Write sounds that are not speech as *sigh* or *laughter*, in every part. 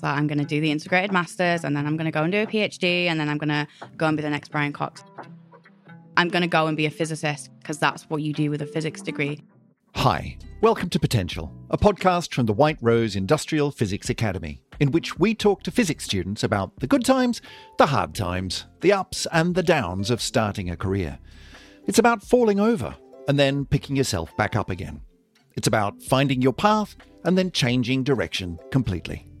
So I'm going to do the integrated masters and then I'm going to go and do a PhD and then I'm going to go and be the next Brian Cox. I'm going to go and be a physicist because that's what you do with a physics degree. Hi, welcome to Potential, a podcast from the White Rose Industrial Physics Academy, in which we talk to physics students about the good times, the hard times, the ups and the downs of starting a career. It's about falling over and then picking yourself back up again. It's about finding your path and then changing direction completely.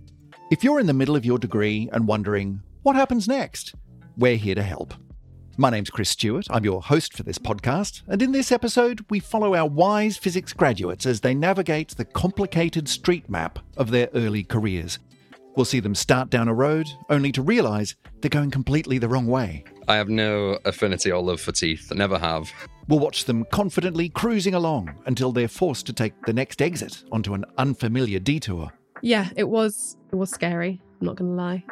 If you're in the middle of your degree and wondering, what happens next? We're here to help. My name's Chris Stewart. I'm your host for this podcast, and in this episode, we follow our wise physics graduates as they navigate the complicated street map of their early careers. We'll see them start down a road, only to realise they're going completely the wrong way. I have no affinity or love for teeth, never have. We'll watch them confidently cruising along until they're forced to take the next exit onto an unfamiliar detour. Yeah, it was it was scary. I'm not going to lie.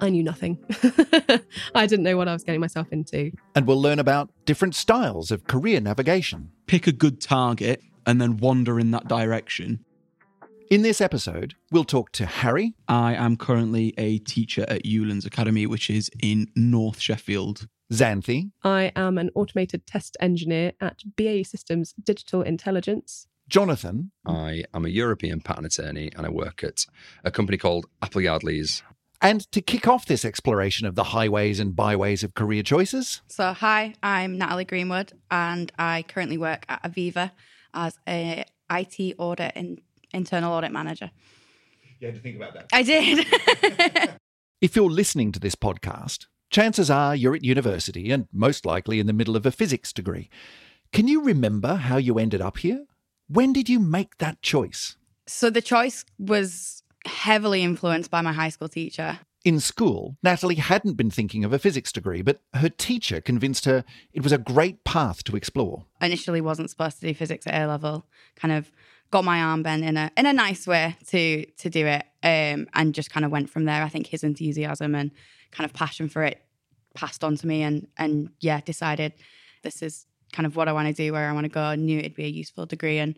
I knew nothing. *laughs* I didn't know what I was getting myself into. And we'll learn about different styles of career navigation. Pick a good target and then wander in that direction. In this episode, we'll talk to Harry. I am currently a teacher at Yewlands Academy, which is in North Sheffield. Xanthi. I am an automated test engineer at BAE Systems Digital Intelligence. Jonathan. I am a European patent attorney and I work at a company called Appleyard Lees. And to kick off this exploration of the highways and byways of career choices, So, hi, I'm Natalie Greenwood and I currently work at Aviva as a IT audit and internal audit manager. you had to think about that. I did. *laughs* If you're listening to this podcast, chances are you're at university and most likely in the middle of a physics degree. Can you remember how you ended up here? When did you make that choice? so, the choice was heavily influenced by my high school teacher. In school, Natalie hadn't been thinking of a physics degree, but her teacher convinced her it was a great path to explore. initially wasn't supposed to do physics at A level. Kind of got my arm bent in a in a nice way to to do it, um, and just kind of went from there. I think his enthusiasm and kind of passion for it passed on to me, and and yeah, decided this is kind of what I want to do, where I want to go. I knew it'd be a useful degree, and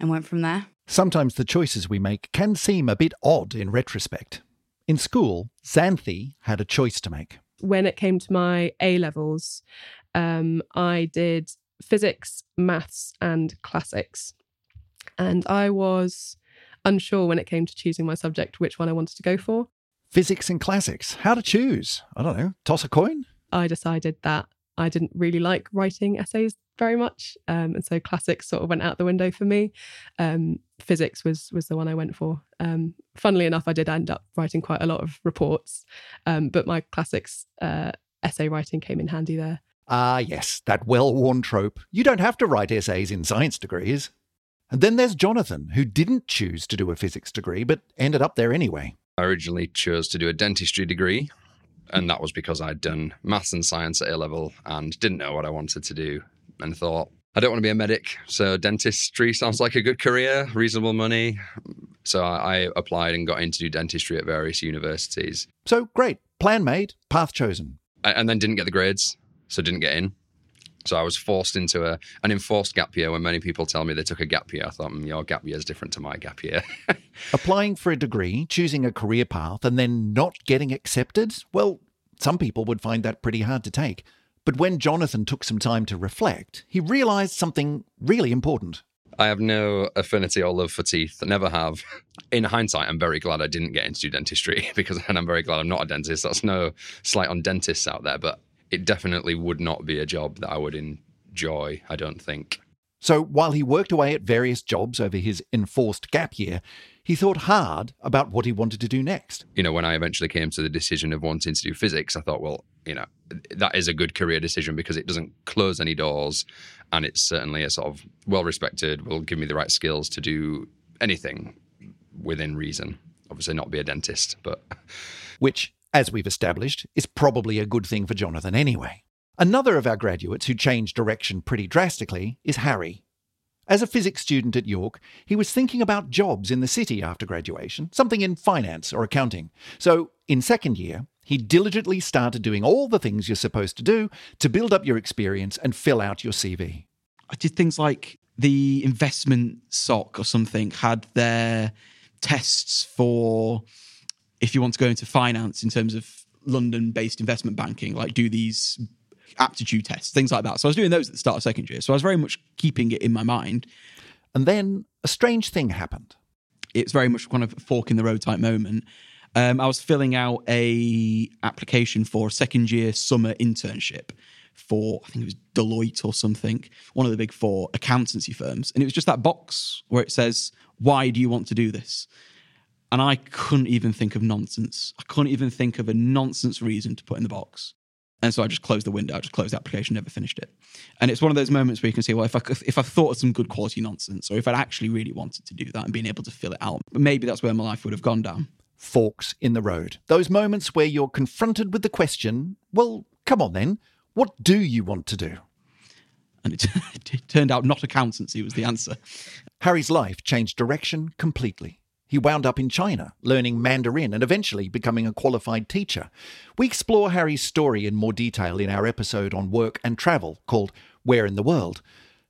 and went from there. Sometimes the choices we make can seem a bit odd in retrospect. In school, Xanthi had a choice to make. When it came to my A levels, um, I did physics, maths, and classics. And I was unsure when it came to choosing my subject which one I wanted to go for. Physics and classics. How to choose? I don't know. Toss a coin? I decided that I didn't really like writing essays very much, um, and so classics sort of went out the window for me. Um, physics was was the one I went for. Um, funnily enough, I did end up writing quite a lot of reports, um, but my classics uh, essay writing came in handy there. Ah, yes, that well worn trope. You don't have to write essays in science degrees. And then there's Jonathan, who didn't choose to do a physics degree, but ended up there anyway. I originally chose to do a dentistry degree, and that was because I'd done maths and science at A level and didn't know what I wanted to do and thought, I don't want to be a medic, so dentistry sounds like a good career, reasonable money. So I applied and got in to do dentistry at various universities So great. Plan made, path chosen. and then didn't get the grades, so didn't get in. So I was forced into a an enforced gap year. When many people tell me they took a gap year, I thought mm, your gap year is different to my gap year. *laughs* Applying for a degree, choosing a career path, and then not getting accepted? Well, some people would find that pretty hard to take. But when Jonathan took some time to reflect, he realised something really important. I have no affinity or love for teeth. Never have. In hindsight, I'm very glad I didn't get into dentistry *laughs* because, and I'm very glad I'm not a dentist. That's no slight on dentists out there, but it definitely would not be a job that I would enjoy. I don't think. So while he worked away at various jobs over his enforced gap year, he thought hard about what he wanted to do next. You know, when I eventually came to the decision of wanting to do physics, I thought, well, you know, that is a good career decision because it doesn't close any doors, and it's certainly a sort of well respected. Will give me the right skills to do anything within reason. Obviously, not be a dentist, but which, as we've established, is probably a good thing for Jonathan anyway. Another of our graduates who changed direction pretty drastically is Harry. As a physics student at York, he was thinking about jobs in the city after graduation, something in finance or accounting. So, in second year, he diligently started doing all the things you're supposed to do to build up your experience and fill out your CV. I did things like the investment soc or something had their tests for if you want to go into finance in terms of London-based investment banking, like do these aptitude tests, things like that. So I was doing those at the start of second year. So I was very much keeping it in my mind. And then a strange thing happened. It's very much kind of a fork in the road type moment. Um, I was filling out a application for a second year summer internship for I think it was Deloitte or something, one of the big four accountancy firms, and it was just that box where it says, "Why do you want to do this?" And I couldn't even think of nonsense. I couldn't even think of a nonsense reason to put in the box. And so I just closed the window. I just closed the application, never finished it. And it's one of those moments where you can say, well, if I if I thought of some good quality nonsense, or if I'd actually really wanted to do that and being able to fill it out, maybe that's where my life would have gone down. Forks in the road. Those moments where you're confronted with the question, well, come on then, what do you want to do? And it, it *laughs* turned out not accountancy was the answer. Harry's life changed direction completely. He wound up in China, learning Mandarin and eventually becoming a qualified teacher. We explore Harry's story in more detail in our episode on work and travel called Where in the World.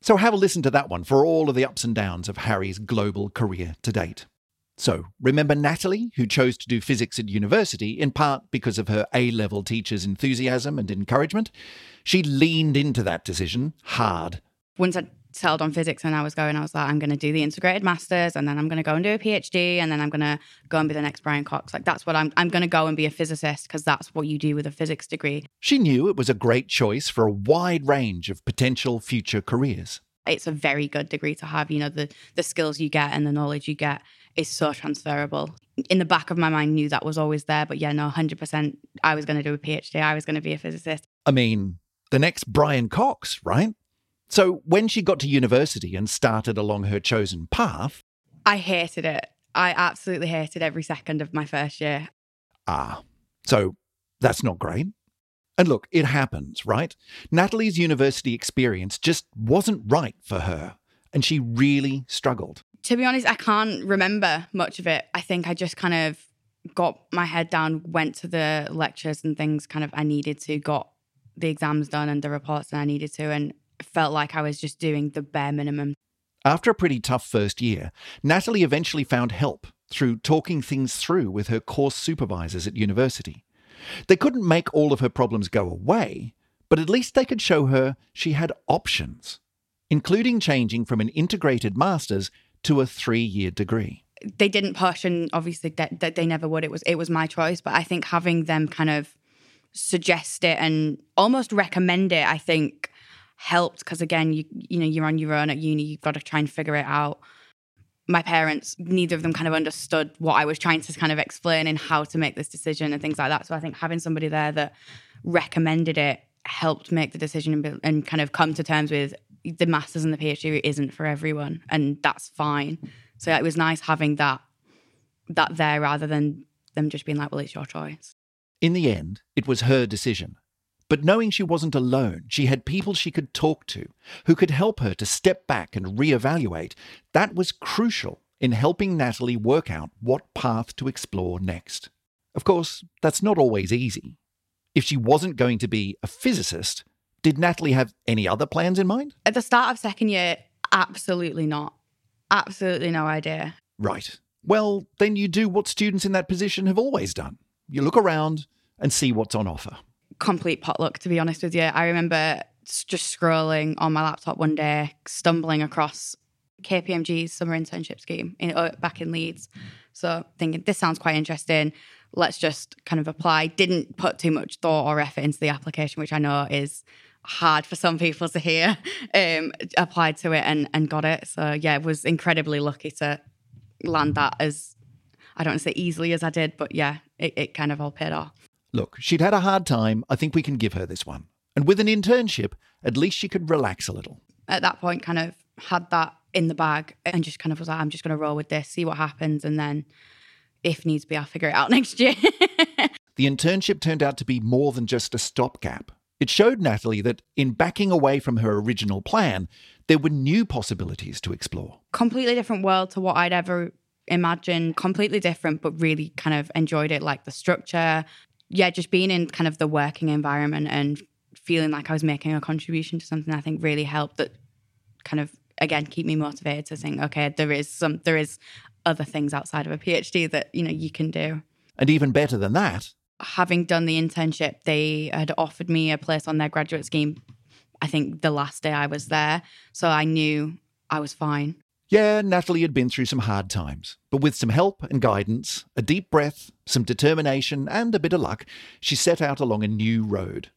So have a listen to that one for all of the ups and downs of Harry's global career to date. So, remember Natalie, who chose to do physics at university in part because of her A level teacher's enthusiasm and encouragement? She leaned into that decision hard. Once I settled on physics and I was going, I was like, I'm going to do the integrated masters and then I'm going to go and do a PhD and then I'm going to go and be the next Brian Cox. Like, that's what I'm, I'm going to go and be a physicist because that's what you do with a physics degree. She knew it was a great choice for a wide range of potential future careers. It's a very good degree to have. You know, the, the skills you get and the knowledge you get is so transferable. In the back of my mind, knew that was always there. But yeah, no, 100%. I was going to do a PhD. I was going to be a physicist. I mean, the next Brian Cox, right? So when she got to university and started along her chosen path, I hated it. I absolutely hated every second of my first year. Ah, so that's not great. And look, it happens, right? Natalie's university experience just wasn't right for her, and she really struggled. To be honest, I can't remember much of it. I think I just kind of got my head down, went to the lectures and things kind of I needed to, got the exams done and the reports that I needed to, and felt like I was just doing the bare minimum. After a pretty tough first year, Natalie eventually found help through talking things through with her course supervisors at university. They couldn't make all of her problems go away, but at least they could show her she had options, including changing from an integrated master's to a three year degree. They didn't push, and obviously that, that they never would. It was it was my choice, but I think having them kind of suggest it and almost recommend it, I think helped because again, you you know you're on your own at uni, you've got to try and figure it out. My parents, neither of them kind of understood what I was trying to kind of explain and how to make this decision and things like that. So I think having somebody there that recommended it helped make the decision and, be, and kind of come to terms with the masters and the PhD isn't for everyone, and that's fine. So it was nice having that that there rather than them just being like, "Well, it's your choice." In the end, it was her decision. But knowing she wasn't alone, she had people she could talk to who could help her to step back and reevaluate. That was crucial in helping Natalie work out what path to explore next. Of course, that's not always easy. If she wasn't going to be a physicist, did Natalie have any other plans in mind? At the start of second year, absolutely not. Absolutely no idea. Right. Well, then you do what students in that position have always done you look around and see what's on offer. Complete potluck, to be honest with you. I remember just scrolling on my laptop one day, stumbling across KPMG's summer internship scheme in, uh, back in Leeds. So thinking this sounds quite interesting. Let's just kind of apply. Didn't put too much thought or effort into the application, which I know is hard for some people to hear. *laughs* Um, applied to it and and got it. So yeah, was incredibly lucky to land that as I don't want to say easily as I did, but yeah, it, it kind of all paid off. Look, she'd had a hard time. I think we can give her this one. And with an internship, at least she could relax a little. At that point, kind of had that in the bag and just kind of was like, I'm just going to roll with this, see what happens. And then if needs be, I'll figure it out *laughs* next year. the internship turned out to be more than just a stopgap. It showed Natalie that in backing away from her original plan, there were new possibilities to explore. Completely different world to what I'd ever imagined, completely different, but really kind of enjoyed it, like the structure. Yeah, just being in kind of the working environment and feeling like I was making a contribution to something, I think really helped that kind of again keep me motivated to think, okay, there is some there is other things outside of a PhD that, you know, you can do. And even better than that, having done the internship, they had offered me a place on their graduate scheme. I think the last day I was there. So I knew I was fine. Yeah, Natalie had been through some hard times, but with some help and guidance, a deep breath, some determination, and a bit of luck, she set out along a new road.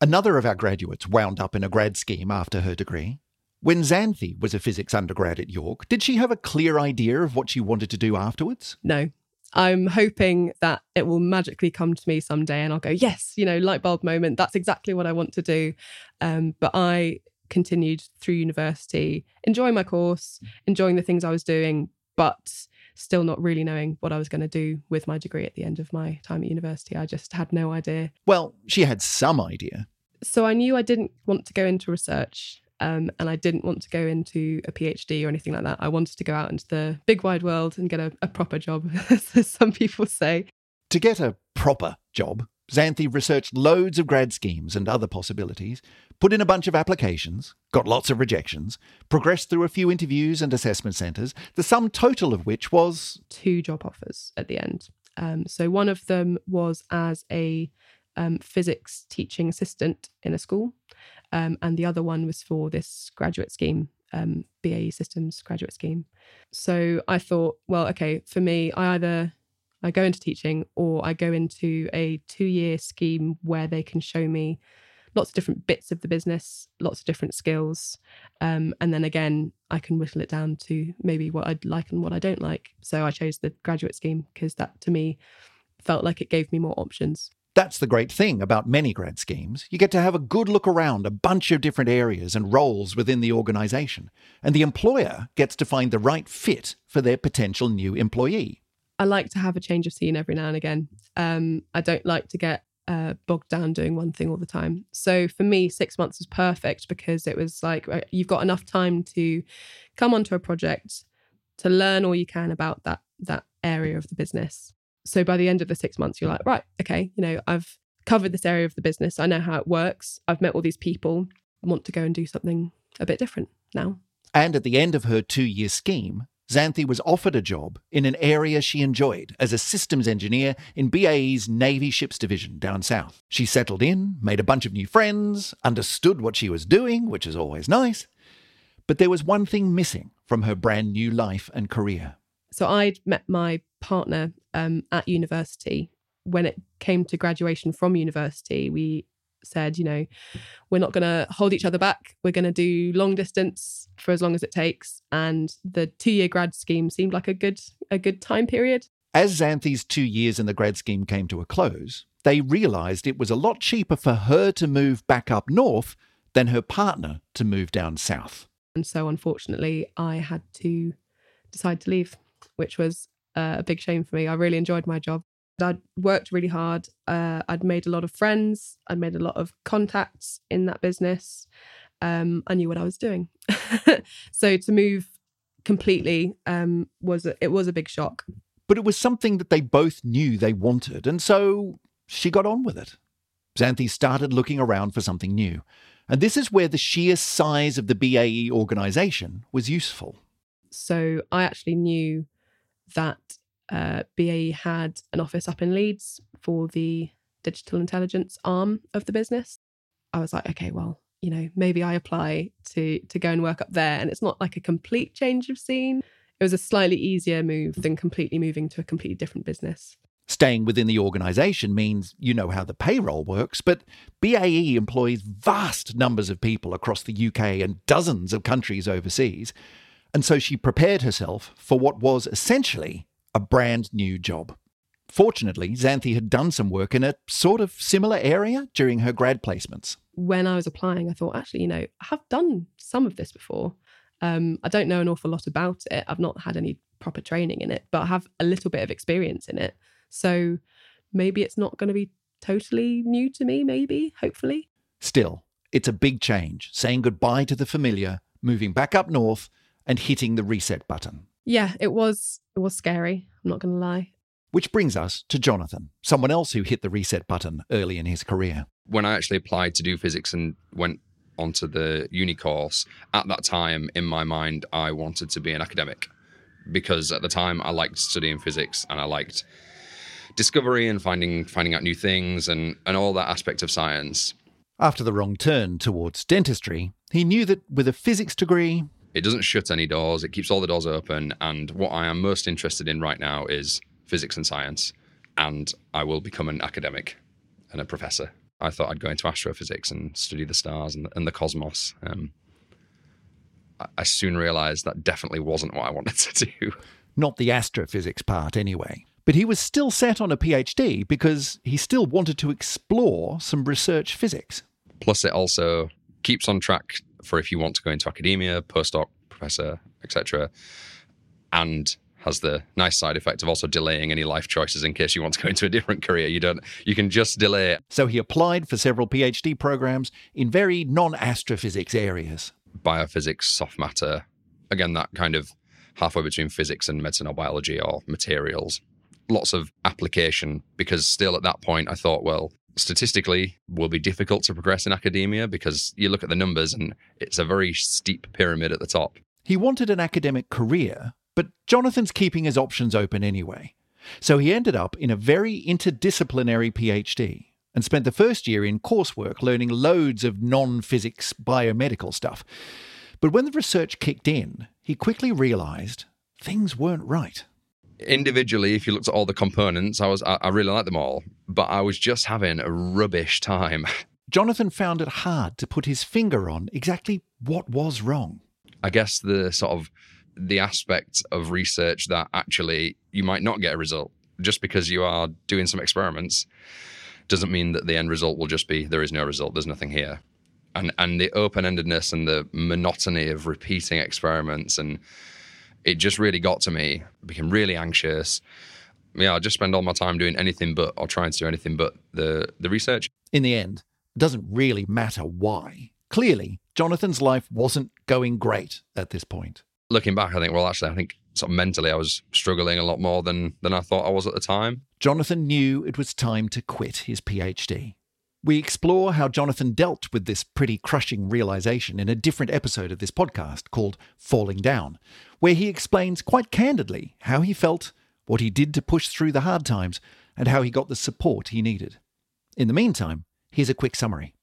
Another of our graduates wound up in a grad scheme after her degree. When Xanthi was a physics undergrad at York, did she have a clear idea of what she wanted to do afterwards? No. I'm hoping that it will magically come to me someday and I'll go, yes, you know, light bulb moment. That's exactly what I want to do. Um, but I continued through university, enjoying my course, enjoying the things I was doing, but still not really knowing what I was going to do with my degree at the end of my time at university. I just had no idea. Well, she had some idea. So I knew I didn't want to go into research. Um, and I didn't want to go into a PhD or anything like that. I wanted to go out into the big wide world and get a, a proper job, *laughs* as some people say. To get a proper job, Xanthi researched loads of grad schemes and other possibilities, put in a bunch of applications, got lots of rejections, progressed through a few interviews and assessment centres, the sum total of which was two job offers at the end. Um, so one of them was as a um, physics teaching assistant in a school, um, and the other one was for this graduate scheme, um, BAE Systems graduate scheme. So I thought, well, okay, for me, I either I go into teaching or I go into a two year scheme where they can show me lots of different bits of the business, lots of different skills. Um, and then again, I can whittle it down to maybe what I'd like and what I don't like. So I chose the graduate scheme because that to me felt like it gave me more options. That's the great thing about many grad schemes. You get to have a good look around a bunch of different areas and roles within the organisation, and the employer gets to find the right fit for their potential new employee. I like to have a change of scene every now and again. Um, I don't like to get uh, bogged down doing one thing all the time. So for me, six months was perfect because it was like you've got enough time to come onto a project to learn all you can about that that area of the business. So by the end of the six months, you're like, right, okay, you know, I've covered this area of the business. I know how it works. I've met all these people. I want to go and do something a bit different now. And at the end of her two year scheme, Xanthi was offered a job in an area she enjoyed as a systems engineer in BAE's Navy Ships Division down south. She settled in, made a bunch of new friends, understood what she was doing, which is always nice. But there was one thing missing from her brand new life and career. So I'd met my partner um, at university. When it came to graduation from university, we said, you know, we're not going to hold each other back. We're going to do long distance for as long as it takes. And the two year grad scheme seemed like a good a good time period. As Xanthi's two years in the grad scheme came to a close, they realised it was a lot cheaper for her to move back up north than her partner to move down south. And so, unfortunately, I had to decide to leave, which was uh, a big shame for me. I really enjoyed my job. I'd worked really hard. Uh, I'd made a lot of friends. I'd made a lot of contacts in that business. Um, I knew what I was doing. *laughs* so to move completely um, was a, it was a big shock. But it was something that they both knew they wanted, and so she got on with it. Xanthi started looking around for something new, and this is where the sheer size of the BAE organisation was useful. So I actually knew that uh, BAE had an office up in Leeds for the digital intelligence arm of the business. I was like, okay, well, you know, maybe I apply to to go and work up there. And it's not like a complete change of scene. It was a slightly easier move than completely moving to a completely different business. Staying within the organisation means you know how the payroll works, but BAE employs vast numbers of people across the UK and dozens of countries overseas. And so she prepared herself for what was essentially a brand new job. Fortunately, Xanthi had done some work in a sort of similar area during her grad placements. When I was applying, I thought, actually, you know, I have done some of this before. Um, I don't know an awful lot about it. I've not had any proper training in it, but I have a little bit of experience in it. So maybe it's not going to be totally new to me, maybe, hopefully. Still, it's a big change, saying goodbye to the familiar, moving back up north, and hitting the reset button. Yeah, it was it was scary. I'm not going to lie. Which brings us to Jonathan, someone else who hit the reset button early in his career. When I actually applied to do physics and went onto the uni course, at that time in my mind, I wanted to be an academic because at the time I liked studying physics and I liked discovery and finding finding out new things and and all that aspect of science. After the wrong turn towards dentistry, he knew that with a physics degree, It doesn't shut any doors. It keeps all the doors open. And what I am most interested in right now is physics and science. And I will become an academic and a professor. I thought I'd go into astrophysics and study the stars and, and the cosmos. Um, I, I soon realized that definitely wasn't what I wanted *laughs* to do. not the astrophysics part anyway. But he was still set on a PhD because he still wanted to explore some research physics. Plus, it also keeps on track for if you want to go into academia, postdoc, professor, etc. And has the nice side effect of also delaying any life choices in case you want to go into a different career. You don't. You can just delay it. So he applied for several PhD programs in very non astrophysics areas. Biophysics, soft matter. Again, that kind of halfway between physics and medicine or biology or materials. Lots of application because still at that point I thought, well, statistically will be difficult to progress in academia because you look at the numbers and it's a very steep pyramid at the top. He wanted an academic career, but Jonathan's keeping his options open anyway. So he ended up in a very interdisciplinary PhD and spent the first year in coursework learning loads of non physics biomedical stuff. But when the research kicked in, he quickly realized things weren't right. Individually, if you looked at all the components, I was I, I really liked them all, but I was just having a rubbish time. *laughs* Jonathan found it hard to put his finger on exactly what was wrong. I guess the sort of the aspect of research that actually you might not get a result. Just because you are doing some experiments doesn't mean that the end result will just be there is no result. There's nothing here. And and the open-endedness and the monotony of repeating experiments and it just really got to me. I became really anxious yeah i just spend all my time doing anything but or trying to do anything but the the research In the end, it doesn't really matter why. Clearly, Jonathan's life wasn't going great at this point. looking back i think well actually i think sort of mentally i was struggling a lot more than than i thought i was at the time Jonathan knew it was time to quit his PhD. We explore how Jonathan dealt with this pretty crushing realization in a different episode of this podcast called Falling Down, where he explains quite candidly how he felt, what he did to push through the hard times, and how he got the support he needed. In the meantime, here's a quick summary.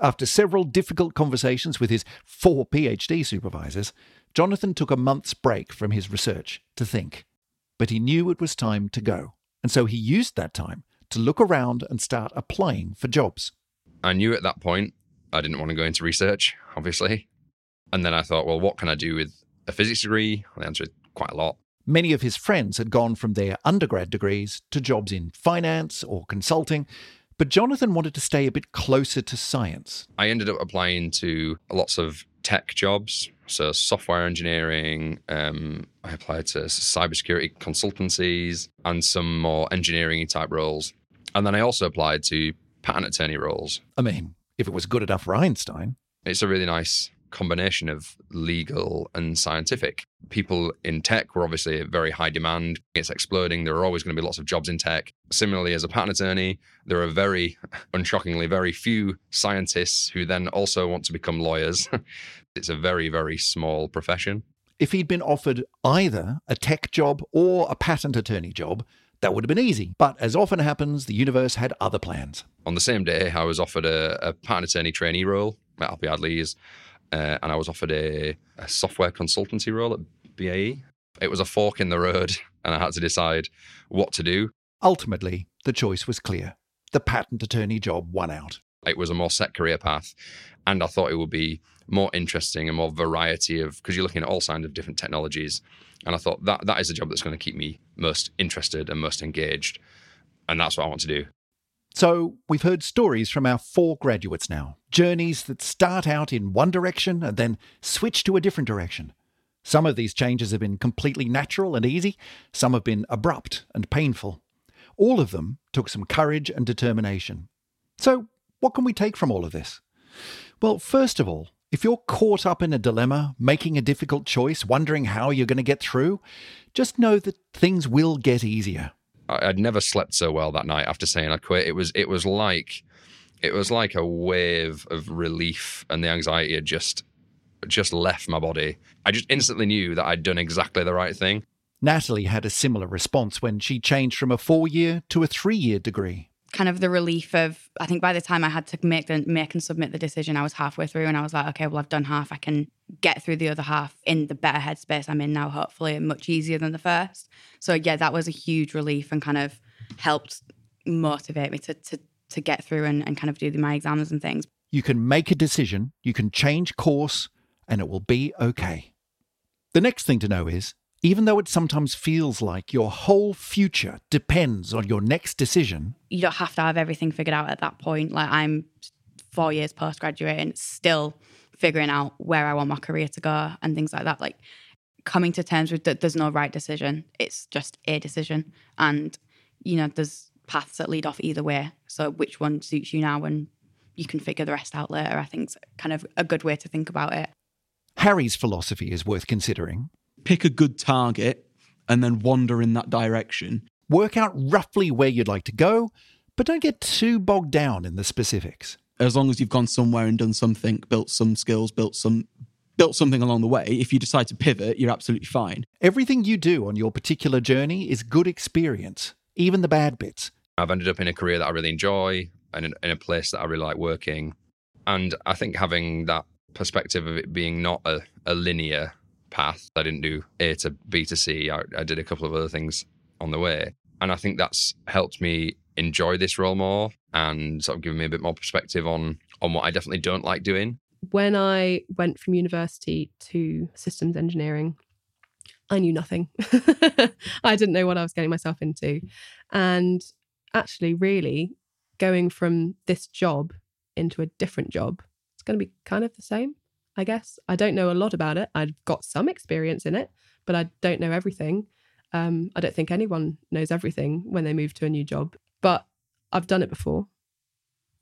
After several difficult conversations with his four PhD supervisors, Jonathan took a month's break from his research to think. But he knew it was time to go, and so he used that time to look around and start applying for jobs. I knew at that point I didn't want to go into research, obviously. And then I thought, well, what can I do with a physics degree? The answer is quite a lot. Many of his friends had gone from their undergrad degrees to jobs in finance or consulting, but Jonathan wanted to stay a bit closer to science. I ended up applying to lots of tech jobs, so software engineering. Um, I applied to cybersecurity consultancies and some more engineering type roles. And then I also applied to patent attorney roles. I mean, if it was good enough for Einstein. It's a really nice combination of legal and scientific. People in tech were obviously a very high demand. It's exploding. There are always going to be lots of jobs in tech. Similarly, as a patent attorney, there are very, *laughs* unshockingly, very few scientists who then also want to become lawyers. *laughs* it's a very, very small profession. If he'd been offered either a tech job or a patent attorney job, that would have been easy. But as often happens, the universe had other plans. On the same day, I was offered a, a patent attorney trainee role at Appleyard Lees, uh, and I was offered a, a software consultancy role at BAE. It was a fork in the road, *laughs* and I had to decide what to do. Ultimately, the choice was clear. The patent attorney job won out. It was a more set career path, and I thought it would be more interesting and more variety of because you're looking at all kinds of different technologies. And I thought that that is a job that's going to keep me most interested and most engaged, and that's what I want to do. So, we've heard stories from our four graduates now journeys that start out in one direction and then switch to a different direction. Some of these changes have been completely natural and easy, some have been abrupt and painful. All of them took some courage and determination. So, what can we take from all of this? Well, first of all, if you're caught up in a dilemma, making a difficult choice, wondering how you're going to get through, just know that things will get easier. I- I'd never slept so well that night after saying I'd quit. It was it was like it was like a wave of relief, and the anxiety had just just left my body. I just instantly knew that I'd done exactly the right thing. Natalie had a similar response when she changed from a four year to a three year degree. Kind of the relief of, I think by the time I had to make the, make and submit the decision, I was halfway through and I was like, okay, well, I've done half. I can get through the other half in the better headspace I'm in now, hopefully, and much easier than the first. So, yeah, that was a huge relief and kind of helped motivate me to, to, to get through and, and kind of do my exams and things. You can make a decision, you can change course, and it will be okay. The next thing to know is even though it sometimes feels like your whole future depends on your next decision, you don't have to have everything figured out at that point. Like I'm four years postgraduate and still figuring out where I want my career to go and things like that. Like coming to terms with that there's no right decision. It's just a decision. And, you know, there's paths that lead off either way. So which one suits you now and you can figure the rest out later, I think is kind of a good way to think about it. Harry's philosophy is worth considering pick a good target and then wander in that direction. Work out roughly where you'd like to go, but don't get too bogged down in the specifics. As long as you've gone somewhere and done something, built some skills, built some built something along the way, if you decide to pivot, you're absolutely fine. Everything you do on your particular journey is good experience, even the bad bits. I've ended up in a career that I really enjoy and in, in a place that I really like working. And I think having that perspective of it being not a, a linear path. I didn't do A to B to C. I, I did a couple of other things on the way. And I think that's helped me enjoy this role more and sort of given me a bit more perspective on on what I definitely don't like doing. When I went from university to systems engineering, I knew nothing. *laughs* I didn't know what I was getting myself into. And actually, really, going from this job into a different job, it's going to be kind of the same. I guess. I don't know a lot about it. I've got some experience in it, but I don't know everything. Um, I don't think anyone knows everything when they move to a new job, but I've done it before.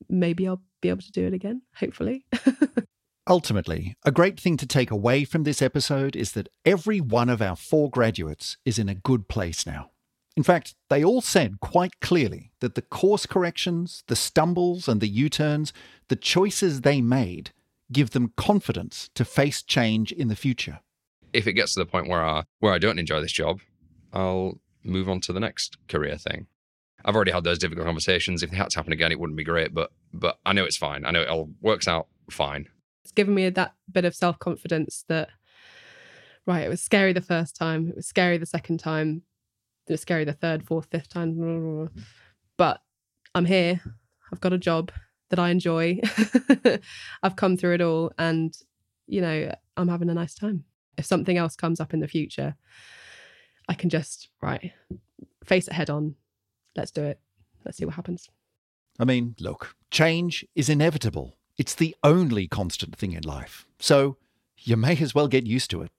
Maybe I'll be able to do it again, hopefully. *laughs* Ultimately, a great thing to take away from this episode is that every one of our four graduates is in a good place now. In fact, they all said quite clearly that the course corrections, the stumbles, and the U turns, the choices they made give them confidence to face change in the future. If it gets to the point where I where I don't enjoy this job, I'll move on to the next career thing. I've already had those difficult conversations. If they had to happen again, it wouldn't be great, but but I know it's fine. I know it all works out fine. It's given me that bit of self confidence that right, it was scary the first time, it was scary the second time, it was scary the third, fourth, fifth time, but I'm here. I've got a job that I enjoy. *laughs* I've come through it all and, you know, I'm having a nice time. If something else comes up in the future, I can just, right, face it head on. Let's do it. Let's see what happens. I mean, look, change is inevitable. It's the only constant thing in life. So you may as well get used to it.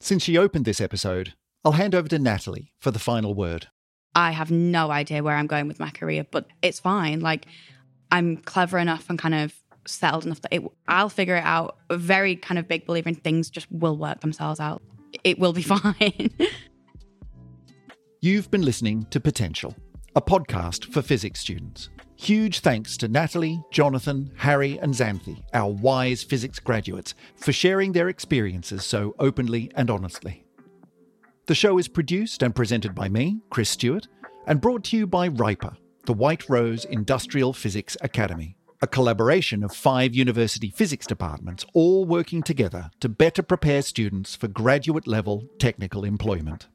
Since she opened this episode, I'll hand over to Natalie for the final word. I have no idea where I'm going with my career, but it's fine. Like, I'm clever enough and kind of settled enough that it, I'll figure it out. A very kind of big believer in things just will work themselves out. It will be *laughs* fine. You've been listening to Potential, a podcast for physics students. Huge thanks to Natalie, Jonathan, Harry, and Xanthi, our wise physics graduates, for sharing their experiences so openly and honestly. The show is produced and presented by me, Chris Stewart, and brought to you by WRIPA, the White Rose Industrial Physics Academy, a collaboration of five university physics departments all working together to better prepare students for graduate level technical employment.